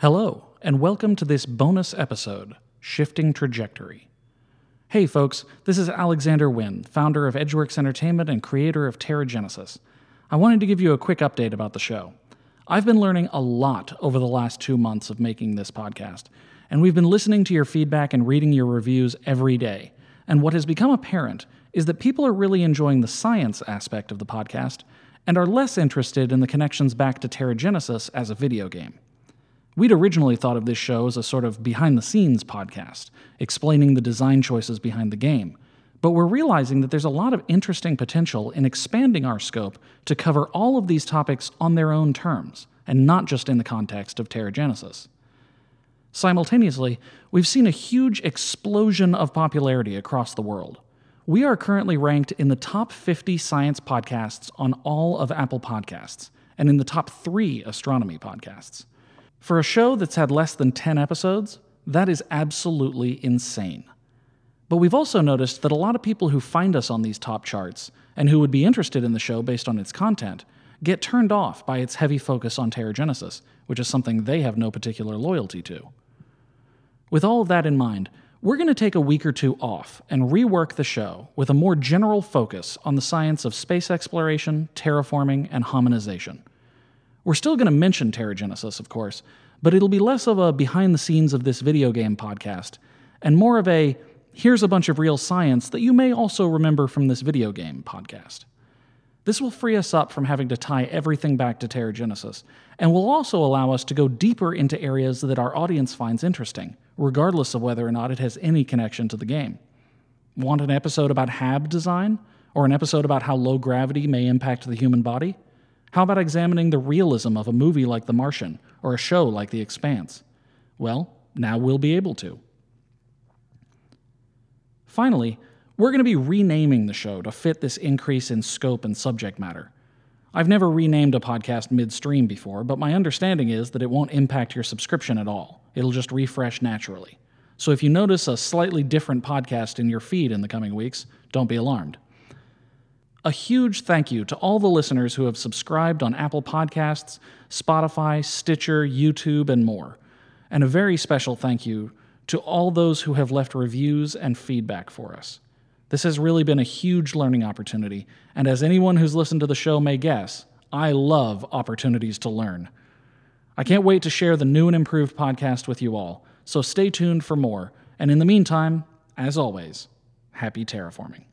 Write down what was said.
Hello, and welcome to this bonus episode Shifting Trajectory. Hey, folks, this is Alexander Winn, founder of Edgeworks Entertainment and creator of Terra Genesis. I wanted to give you a quick update about the show. I've been learning a lot over the last two months of making this podcast, and we've been listening to your feedback and reading your reviews every day. And what has become apparent is that people are really enjoying the science aspect of the podcast and are less interested in the connections back to Terra Genesis as a video game. We'd originally thought of this show as a sort of behind the scenes podcast, explaining the design choices behind the game. But we're realizing that there's a lot of interesting potential in expanding our scope to cover all of these topics on their own terms, and not just in the context of Terra Genesis. Simultaneously, we've seen a huge explosion of popularity across the world. We are currently ranked in the top 50 science podcasts on all of Apple Podcasts, and in the top three astronomy podcasts. For a show that's had less than 10 episodes, that is absolutely insane. But we've also noticed that a lot of people who find us on these top charts and who would be interested in the show based on its content get turned off by its heavy focus on Terra Genesis, which is something they have no particular loyalty to. With all of that in mind, we're going to take a week or two off and rework the show with a more general focus on the science of space exploration, terraforming, and hominization. We're still going to mention Terra Genesis, of course, but it'll be less of a behind the scenes of this video game podcast and more of a here's a bunch of real science that you may also remember from this video game podcast. This will free us up from having to tie everything back to Terra Genesis, and will also allow us to go deeper into areas that our audience finds interesting, regardless of whether or not it has any connection to the game. Want an episode about HAB design? Or an episode about how low gravity may impact the human body? How about examining the realism of a movie like The Martian or a show like The Expanse? Well, now we'll be able to. Finally, we're going to be renaming the show to fit this increase in scope and subject matter. I've never renamed a podcast midstream before, but my understanding is that it won't impact your subscription at all. It'll just refresh naturally. So if you notice a slightly different podcast in your feed in the coming weeks, don't be alarmed. A huge thank you to all the listeners who have subscribed on Apple Podcasts, Spotify, Stitcher, YouTube, and more. And a very special thank you to all those who have left reviews and feedback for us. This has really been a huge learning opportunity, and as anyone who's listened to the show may guess, I love opportunities to learn. I can't wait to share the new and improved podcast with you all, so stay tuned for more. And in the meantime, as always, happy terraforming.